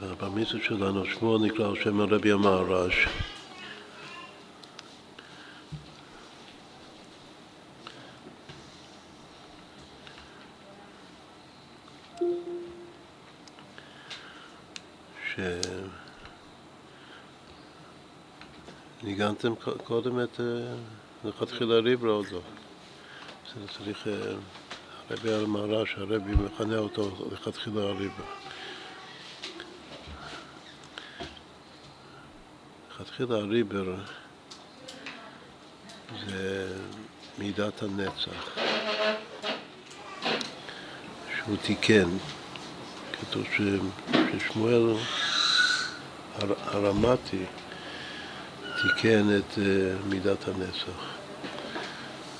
במצווה שלנו שמו נקרא על שם הרבי המהר"ש. שניגנתם קודם את לכתחילה ריברה עוד לא. צריך, אה, הרבי המהר"ש, הרבי מכנה אותו לכתחילה ריברה. לכתחילה הריבר זה מידת הנצח, שהוא תיקן. כתוב ששמואל הרמתי תיקן את אה, מידת הנצח.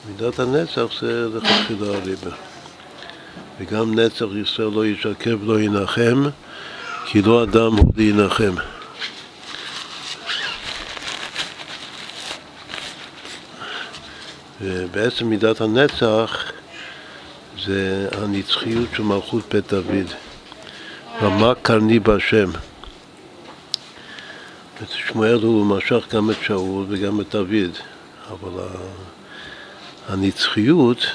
מידת הנצח זה לכתחילה הריבר. וגם נצח ישראל לא ישקר ולא ינחם, כי לא אדם הוא להנחם. ובעצם מידת הנצח זה הנצחיות של מלכות בית דוד. רמה קרני בהשם. שמואל הוא משך גם את שאול וגם את דוד, אבל הנצחיות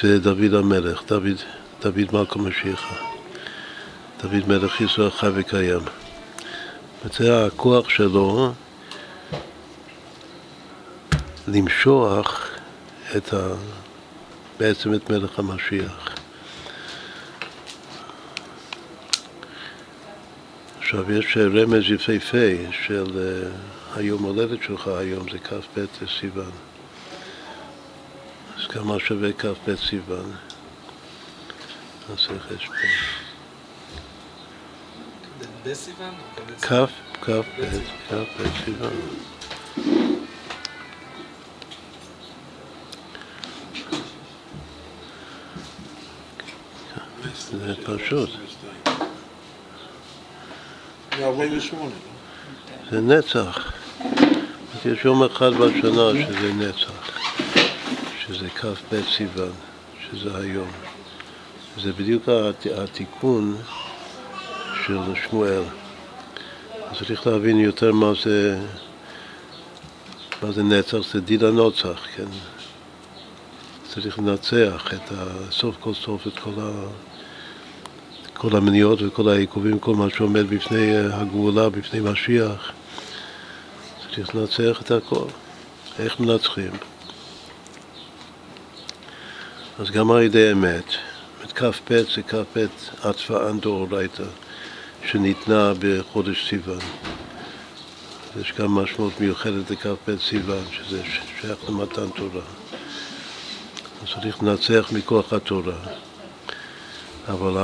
זה דוד המלך, דוד, דוד מלכו משיחה. דוד מלך ישראל חי וקיים. וזה הכוח שלו למשוח את ה... בעצם את מלך המשיח. עכשיו יש רמז יפהפה של uh, היום הולדת שלך היום, זה כ"ב סיוון. אז כמה שווה כ"ב סיוון? נעשה חשבון. כ"ב, כ"ב סיוון. פשוט. זה נצח. יש יום אחד בשנה שזה נצח, שזה כ"ב סיוון, שזה היום. זה בדיוק התיקון של שמואל. צריך להבין יותר מה זה, מה זה נצח, זה דין הנוצח, כן? צריך לנצח את ה, סוף כל סוף את כל ה... כל המניעות וכל העיכובים, כל מה שעומד בפני אה, הגאולה, בפני משיח. צריך לנצח את הכל. איך מנצחים? אז גם על ידי אמת, את כ"ב זה כ"ב עטפאן דאורייתא, שניתנה בחודש סיוון. יש גם משמעות מיוחדת לכ"ב סיוון, שזה שייך למתן תורה. צריך לנצח מכוח התורה. אבל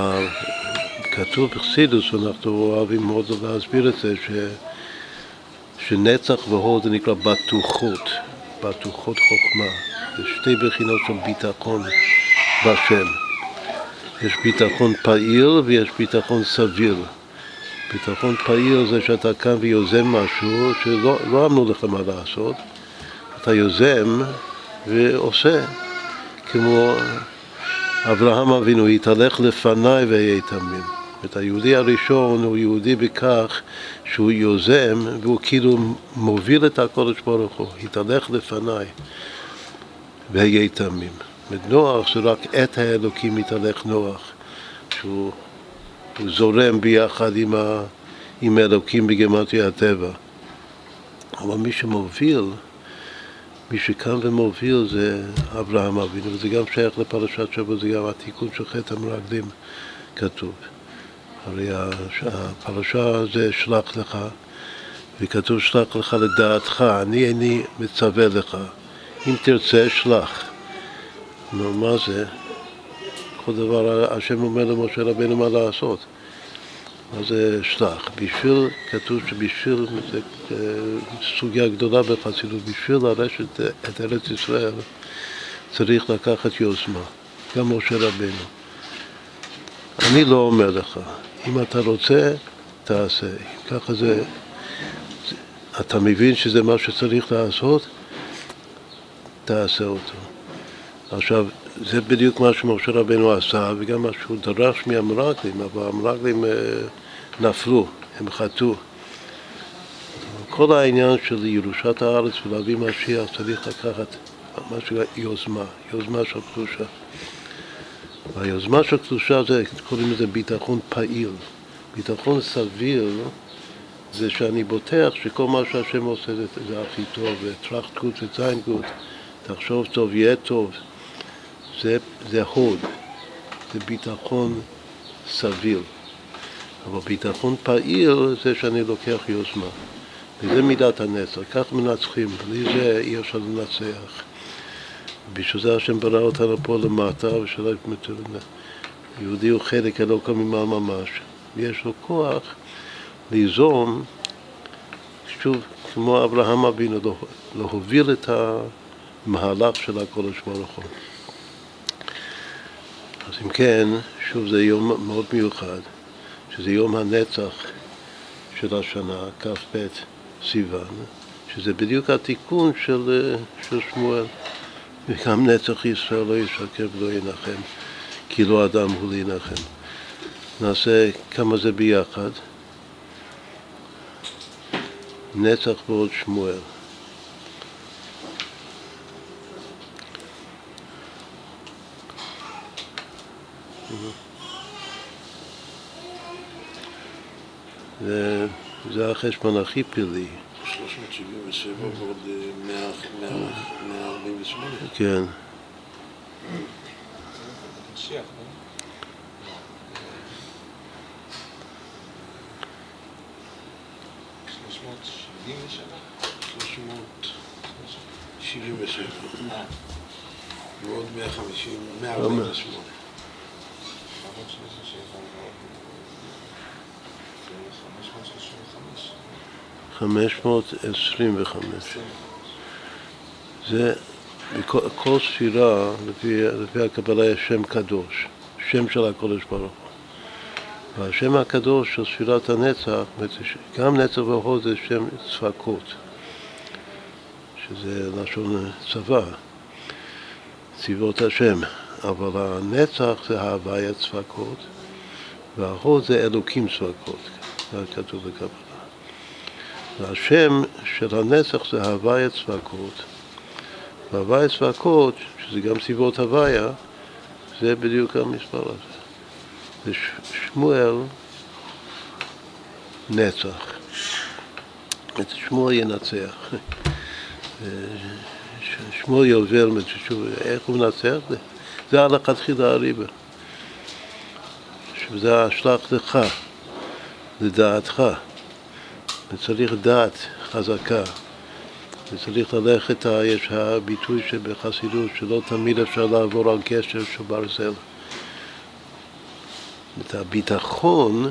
כתוב בחסידוס, ואנחנו אוהבים מאוד להסביר את זה, ש, שנצח והוד זה נקרא בטוחות, בטוחות חוכמה. זה שתי בחינות של ביטחון בשם. יש ביטחון פעיל ויש ביטחון סביר. ביטחון פעיל זה שאתה קם ויוזם משהו שלא לא אמרו לך מה לעשות, אתה יוזם ועושה, כמו אברהם אבינו, התהלך לפניי ואהיה תמים. זאת היהודי הראשון הוא יהודי בכך שהוא יוזם והוא כאילו מוביל את הקודש ברוך הוא, התהלך לפניי והיה תמים. נוח זה רק עת האלוקים מתהלך נוח, שהוא זורם ביחד עם, ה, עם האלוקים בגמטרי הטבע. אבל מי שמוביל, מי שקם ומוביל זה אברהם אבינו, וזה גם שייך לפרשת שבוע, זה גם התיקון של חטא המרגלים כתוב. הרי הפרשה זה שלח לך, וכתוב שלח לך לדעתך, אני איני מצווה לך, אם תרצה שלח. נו, מה זה? כל דבר השם אומר למשה רבינו מה לעשות. מה זה שלח? בשביל, כתוב שבשביל, זו אה, סוגיה גדולה בחסידות, בשביל לרשת את ארץ ישראל צריך לקחת יוזמה, גם משה רבינו. אני לא אומר לך, אם אתה רוצה, תעשה. ככה זה, אתה מבין שזה מה שצריך לעשות, תעשה אותו. עכשיו, זה בדיוק מה שמשה רבנו עשה, וגם מה שהוא דרש מהמרגלים, אבל המרגלים, אה, נפלו, הם חטאו. כל העניין של ירושת הארץ ולהביא משיח צריך לקחת מה יוזמה, יוזמה של קדושה. והיוזמה של קדושה זה, קוראים לזה ביטחון פעיל. ביטחון סביר זה שאני בוטח שכל מה שהשם עושה זה, זה הכי טוב, וטראח גוט וזין גוט, תחשוב טוב, יהיה טוב. זה, זה הוד, זה ביטחון סביר. אבל ביטחון פעיל זה שאני לוקח יוזמה. וזה מידת הנצח, כך מנצחים, בלי זה אי אפשר לנצח. בשביל זה השם ברא אותנו פה למטה, ושלא יהודי הוא חלק אלוקא ממעל ממש, ויש לו כוח ליזום, שוב, כמו אברהם אבינו, להוביל את המהלך של הקודש ברוך הוא. אז אם כן, שוב זה יום מאוד מיוחד, שזה יום הנצח של השנה, כ"ב סיוון, שזה בדיוק התיקון של, של שמואל. וגם נצח ישראל לא ישקר ולא ינחם, כי לא אדם הוא להנחם. נעשה כמה זה ביחד. נצח ועוד שמואל. זה, זה החשבון הכי פילי. 377 ועוד 148. כן. ועוד מאה חמישים, מאה ארבעים ושמונה. חמש מאות עשרים וחמש. זה, כל, ספירה, לפי, לפי הקבלה, יש שם קדוש, שם של הקודש ברוך הוא. והשם הקדוש של ספירת הנצח, גם נצח והוד זה שם צפקות, שזה לשון צבא, צבאות השם, אבל הנצח זה ההוויה צפקות, וההוד זה אלוקים צפקות, זה כתוב בקבלה. והשם של הנצח זה הוויה צפקות, והוויה צפקות, שזה גם צבאות הוויה, זה בדיוק המספר הזה. זה שמואל נצח. את שמואל ינצח. שמואל יובל, איך הוא מנצח? זה הלכת חידה הריבה. שזה השלח לך, לדעתך. וצריך דעת חזקה. וצריך ללכת, יש הביטוי שבחסידות שלא תמיד אפשר לעבור על קשר של ברזל. את הביטחון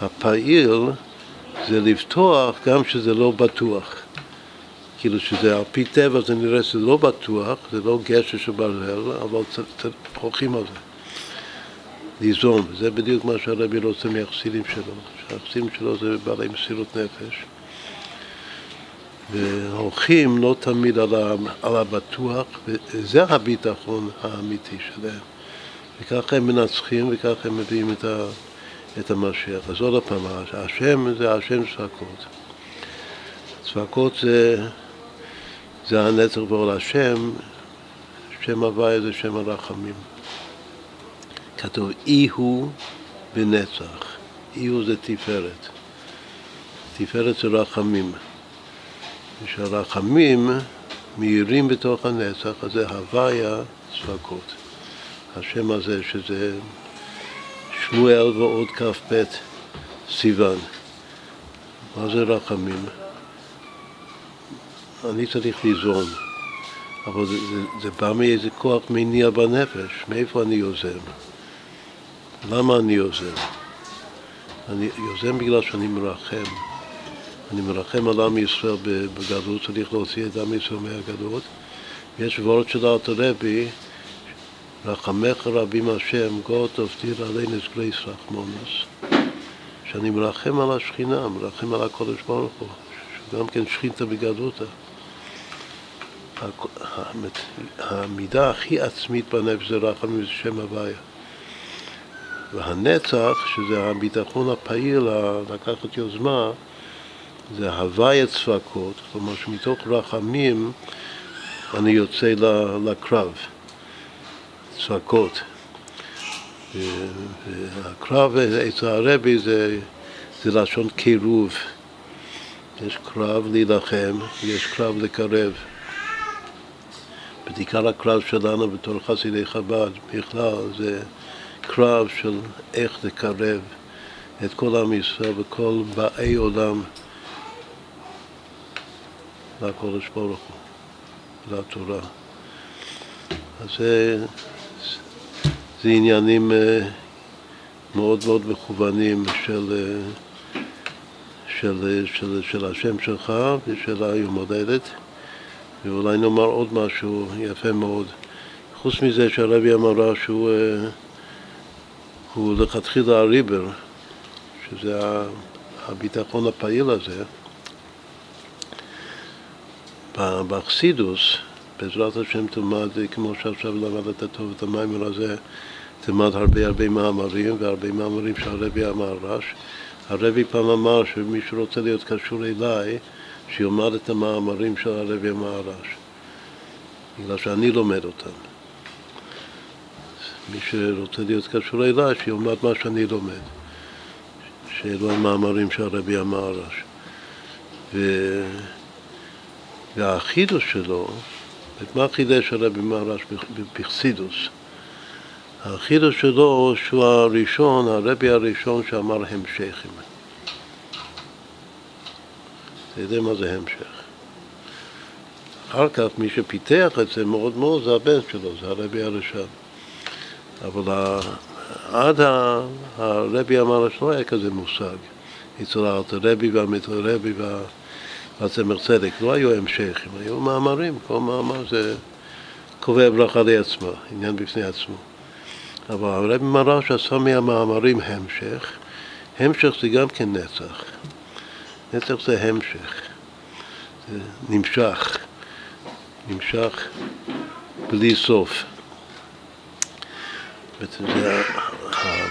הפעיל זה לפתוח גם שזה לא בטוח. כאילו שזה על פי טבע זה נראה שזה לא בטוח, זה לא גשר של ברזל, אבל הולכים על זה. ליזום, זה בדיוק מה שהרבי רוצה מהחסידים שלו, שהחסידים שלו זה בעלי מסירות נפש. והולכים לא תמיד על, על הבטוח, וזה הביטחון האמיתי שלהם. וככה הם מנצחים וככה הם מביאים את, ה, את המשיח. אז עוד פעם, השם זה השם צפקות. צפקות זה, זה הנצח בעול השם, שם הוויה זה שם הרחמים. כתוב אי הוא בנצח, אי הוא זה תפארת. תפארת זה רחמים. כשהרחמים מאירים בתוך הנצח, אז זה הוויה צפקות. השם הזה שזה שמואל ועוד כ"ב סיוון. מה זה רחמים? אני צריך ליזום, אבל זה, זה, זה בא מאיזה כוח מניע בנפש, מאיפה אני יוזם? למה אני יוזם? אני יוזם בגלל שאני מרחם. אני מרחם על עם ישראל בגלות, צריך להוציא את עם ישראל מהגלות. יש וורד של אלתרבי, רחמך רבים השם, גוד תפתיר עלינו גרייס רחמונוס. שאני מרחם על השכינה, מרחם על הקודש ברוך הוא, שגם כן שכינתה בגדותא. המידה הכי עצמית בנפש זה רחמים, זה שם הוויה. והנצח, שזה הביטחון הפעיל, לקחת יוזמה, זה הווי את צפקות, כלומר שמתוך רחמים אני יוצא לקרב, צפקות. והקרב אצל הרבי זה, זה לשון קירוב. יש קרב להילחם, יש קרב לקרב. בעיקר הקרב שלנו בתור חסידי חב"ד בכלל זה קרב של איך לקרב את כל עם ישראל וכל באי עולם לקודש ברוך הוא, לתורה. אז זה, זה עניינים אה, מאוד מאוד מכוונים של, אה, של, של, של השם שלך ושל היום הולדת. ואולי נאמר עוד משהו יפה מאוד. חוץ מזה שהרבי אמרה שהוא אה, הוא לכתחילה הריבר, שזה הביטחון הפעיל הזה, באכסידוס, בעזרת השם תלמד, כמו שעכשיו למדת טוב את המיימר הזה, תלמד הרבה הרבה מאמרים, והרבה מאמרים שהרבי אמר רש. הרבי פעם אמר שמי שרוצה להיות קשור אליי, שילמד את המאמרים של הרבי המהר"ש, בגלל שאני לומד אותם. מי שרוצה להיות קשור אליי, שילמד מה שאני לומד, שאלו המאמרים של הרבי המהר"ש. ו... והחידוש שלו, את מה חידש הרבי מהר"ש בחסידוס? החידוש שלו שהוא הראשון, הרבי הראשון שאמר המשכים. אתה יודע מה זה המשך. אחר כך מי שפיתח את זה מאוד מאוד זה הבן שלו, זה הרבי הראשון. אבל עד הרבי אמר שלא היה כזה מושג. אצל האלתרבי והמתרבי והצמר צדק לא היו המשכים, היו מאמרים, כל מאמר זה קובע ברכה לעצמה, עניין בפני עצמו. אבל הרבי מרש עשה מהמאמרים המשך, המשך זה גם כן נצח. נצח זה המשך, זה נמשך, נמשך בלי סוף.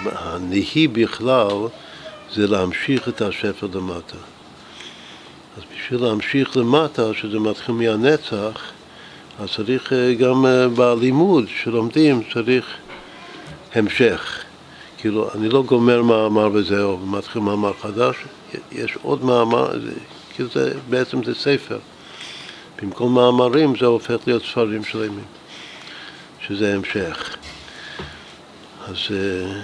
הנהי בכלל זה להמשיך את השפר למטה. אז בשביל להמשיך למטה, שזה מתחיל מהנצח, אז צריך אה, גם אה, בלימוד שלומדים, צריך המשך. כאילו, אני לא גומר מאמר וזהו, ומתחיל מאמר חדש, יש עוד מאמר, כאילו זה, בעצם זה ספר. במקום מאמרים זה הופך להיות ספרים שלמים, שזה המשך. אז, אה,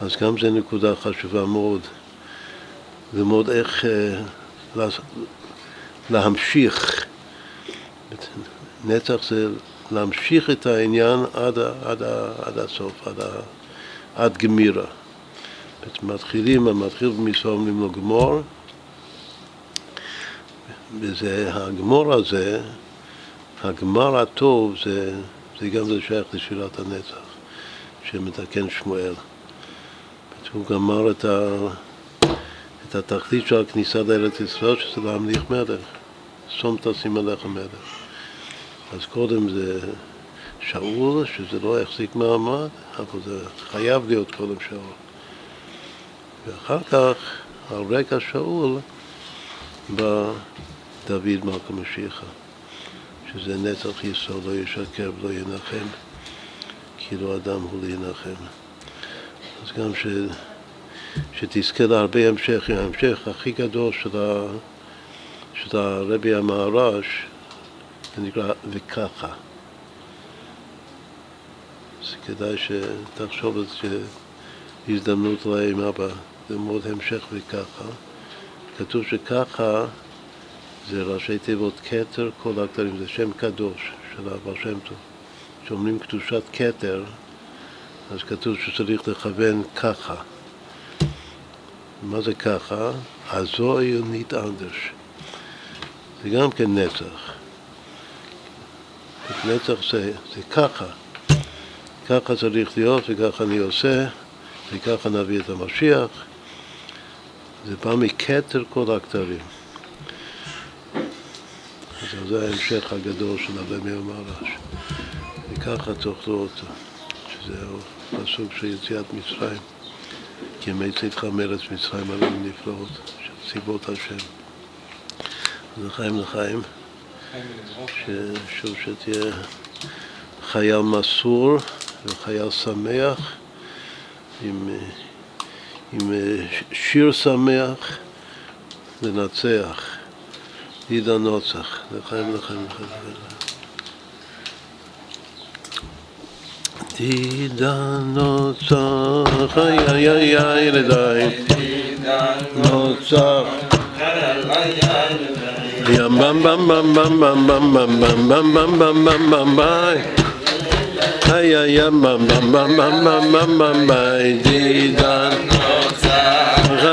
אז גם זו נקודה חשובה מאוד, ללמוד איך אה, להמשיך. נצח זה להמשיך את העניין עד, עד, עד הסוף, עד, עד גמירה. מתחילים, מתחיל מסוף אומרים לו גמור, וזה, הגמור הזה, הגמר הטוב, זה, זה גם זה שייך לשירת הנצח, שמתקן שמואל. הוא גמר את, ה, את התכלית של הכניסה לארץ ישראל, שזה להמליך מלך, שום תשים עליך מלך. אז קודם זה שאול, שזה לא יחזיק מעמד, אבל זה חייב להיות קודם שאול. ואחר כך, על רקע שאול, בא דוד מלכה משיחה, שזה נצח ישראל לא ישקר ולא ינחם, כאילו אדם הוא להנחם. אז גם ש... שתזכה להרבה המשך, ההמשך הכי גדול של, ה... של הרבי המהר"ש, זה נקרא וככה. אז כדאי שתחשוב על זה הזדמנות עם אבא, זה מאוד המשך וככה. כתוב שככה זה ראשי תיבות כתר כל הכתרים, זה שם קדוש של אבא שם טוב. כשאומרים קדושת כתר, אז כתוב שצריך לכוון ככה. מה זה ככה? הזו יונית אנדרש. זה גם כן נצח. נצח זה, זה ככה. ככה צריך להיות וככה אני עושה וככה נביא את המשיח. זה בא מכתר כל הכתרים. אז זה ההמשך הגדול של הרבי המרש. וככה תאכלו אותו. זהו פסוק של יציאת מצרים. כי ימי צאתך מארץ מצרים עלינו נפלאות, של סיבות השם. לחיים לחיים, שוב שתהיה חייל מסור וחייל שמח עם, עם שיר שמח לנצח, עיד הנוצח, לחיים לחיים לחיים. עתיד הנוצח, איי איי איי איי ילדיי, נוצח ים במ במ במ במ במ במ במ במ במ במ במ במ ביי איי איי ים במ במ במ במ במ במ במ ביי דידן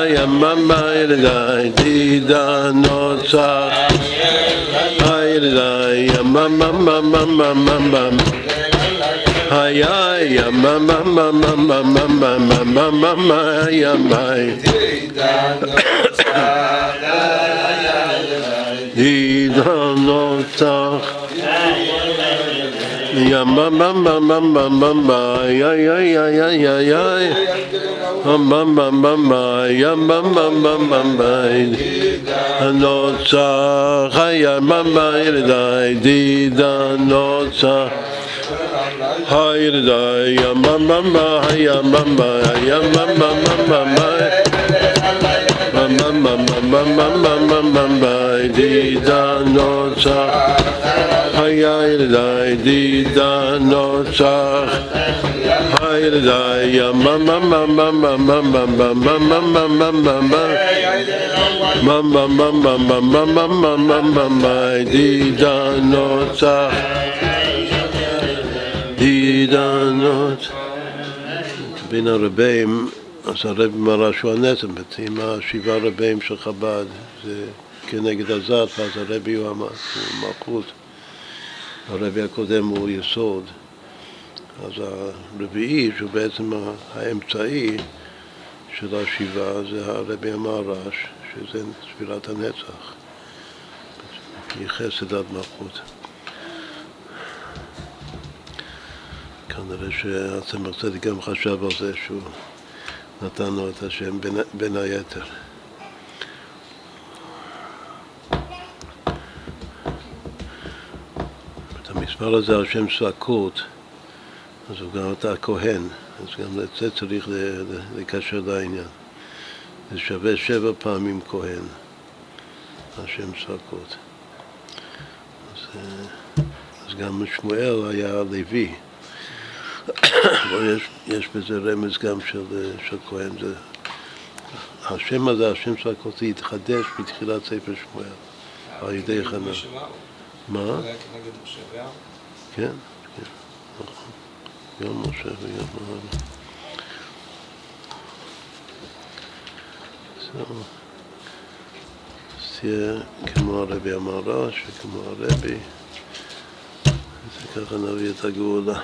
ים במ ביי ילדיי דידן נוצח איי ילדיי ים במ במ במ במ במ במ במ hayay ma ma ma ma ma ma ma ma ma ma ma ya mai di dan no sa ya ma ma ma ma ma ma ma ya ya ya ya ya ya ma ma ma ma ma ya ma ma ma ma ma no sa hayay ma ma ya di dan no sa Hay da yam bam bam ba yam bam ba yam bam bam bam bam ba bam bam bam bam bam bam bam bam bam ba di da no sa hay da di da no sa hay da yam bam bam bam bam bam bam bam bam bam bam bam bam bam ba bam bam bam bam bam bam bam bam bam bam ba di da no sa דידנות בין הרבים, אז הרב מראה שהוא הנצם, עם השבעה רבים של חב"ד, זה כנגד הזת, ואז הרבי הוא המלכות, הרבי הקודם הוא יסוד, אז הרביעי, שהוא בעצם האמצעי של השבעה, זה הרבי המהר"ש, שזה ספירת הנצח, מחסד עד מלכות. כנראה שהצמח צדיק גם חשב על זה שהוא נתן לו את השם בין, בין היתר. את המספר הזה על שם ספקות, אז הוא גם אתה כהן, אז גם לזה צריך לקשר לעניין. זה שווה שבע פעמים כהן, השם ספקות. אז, אז גם שמואל היה לוי. יש, יש בזה רמז גם של, של כהן. זה, השם הזה, השם של הכותי, התחדש בתחילת ספר שמואל על ידי חנה. מה? כן, כן, נכון. גם משה וגם אהרון. אז תהיה כמו הרבי המהר"ש וכמו הרבי, וככה נביא את הגאולה.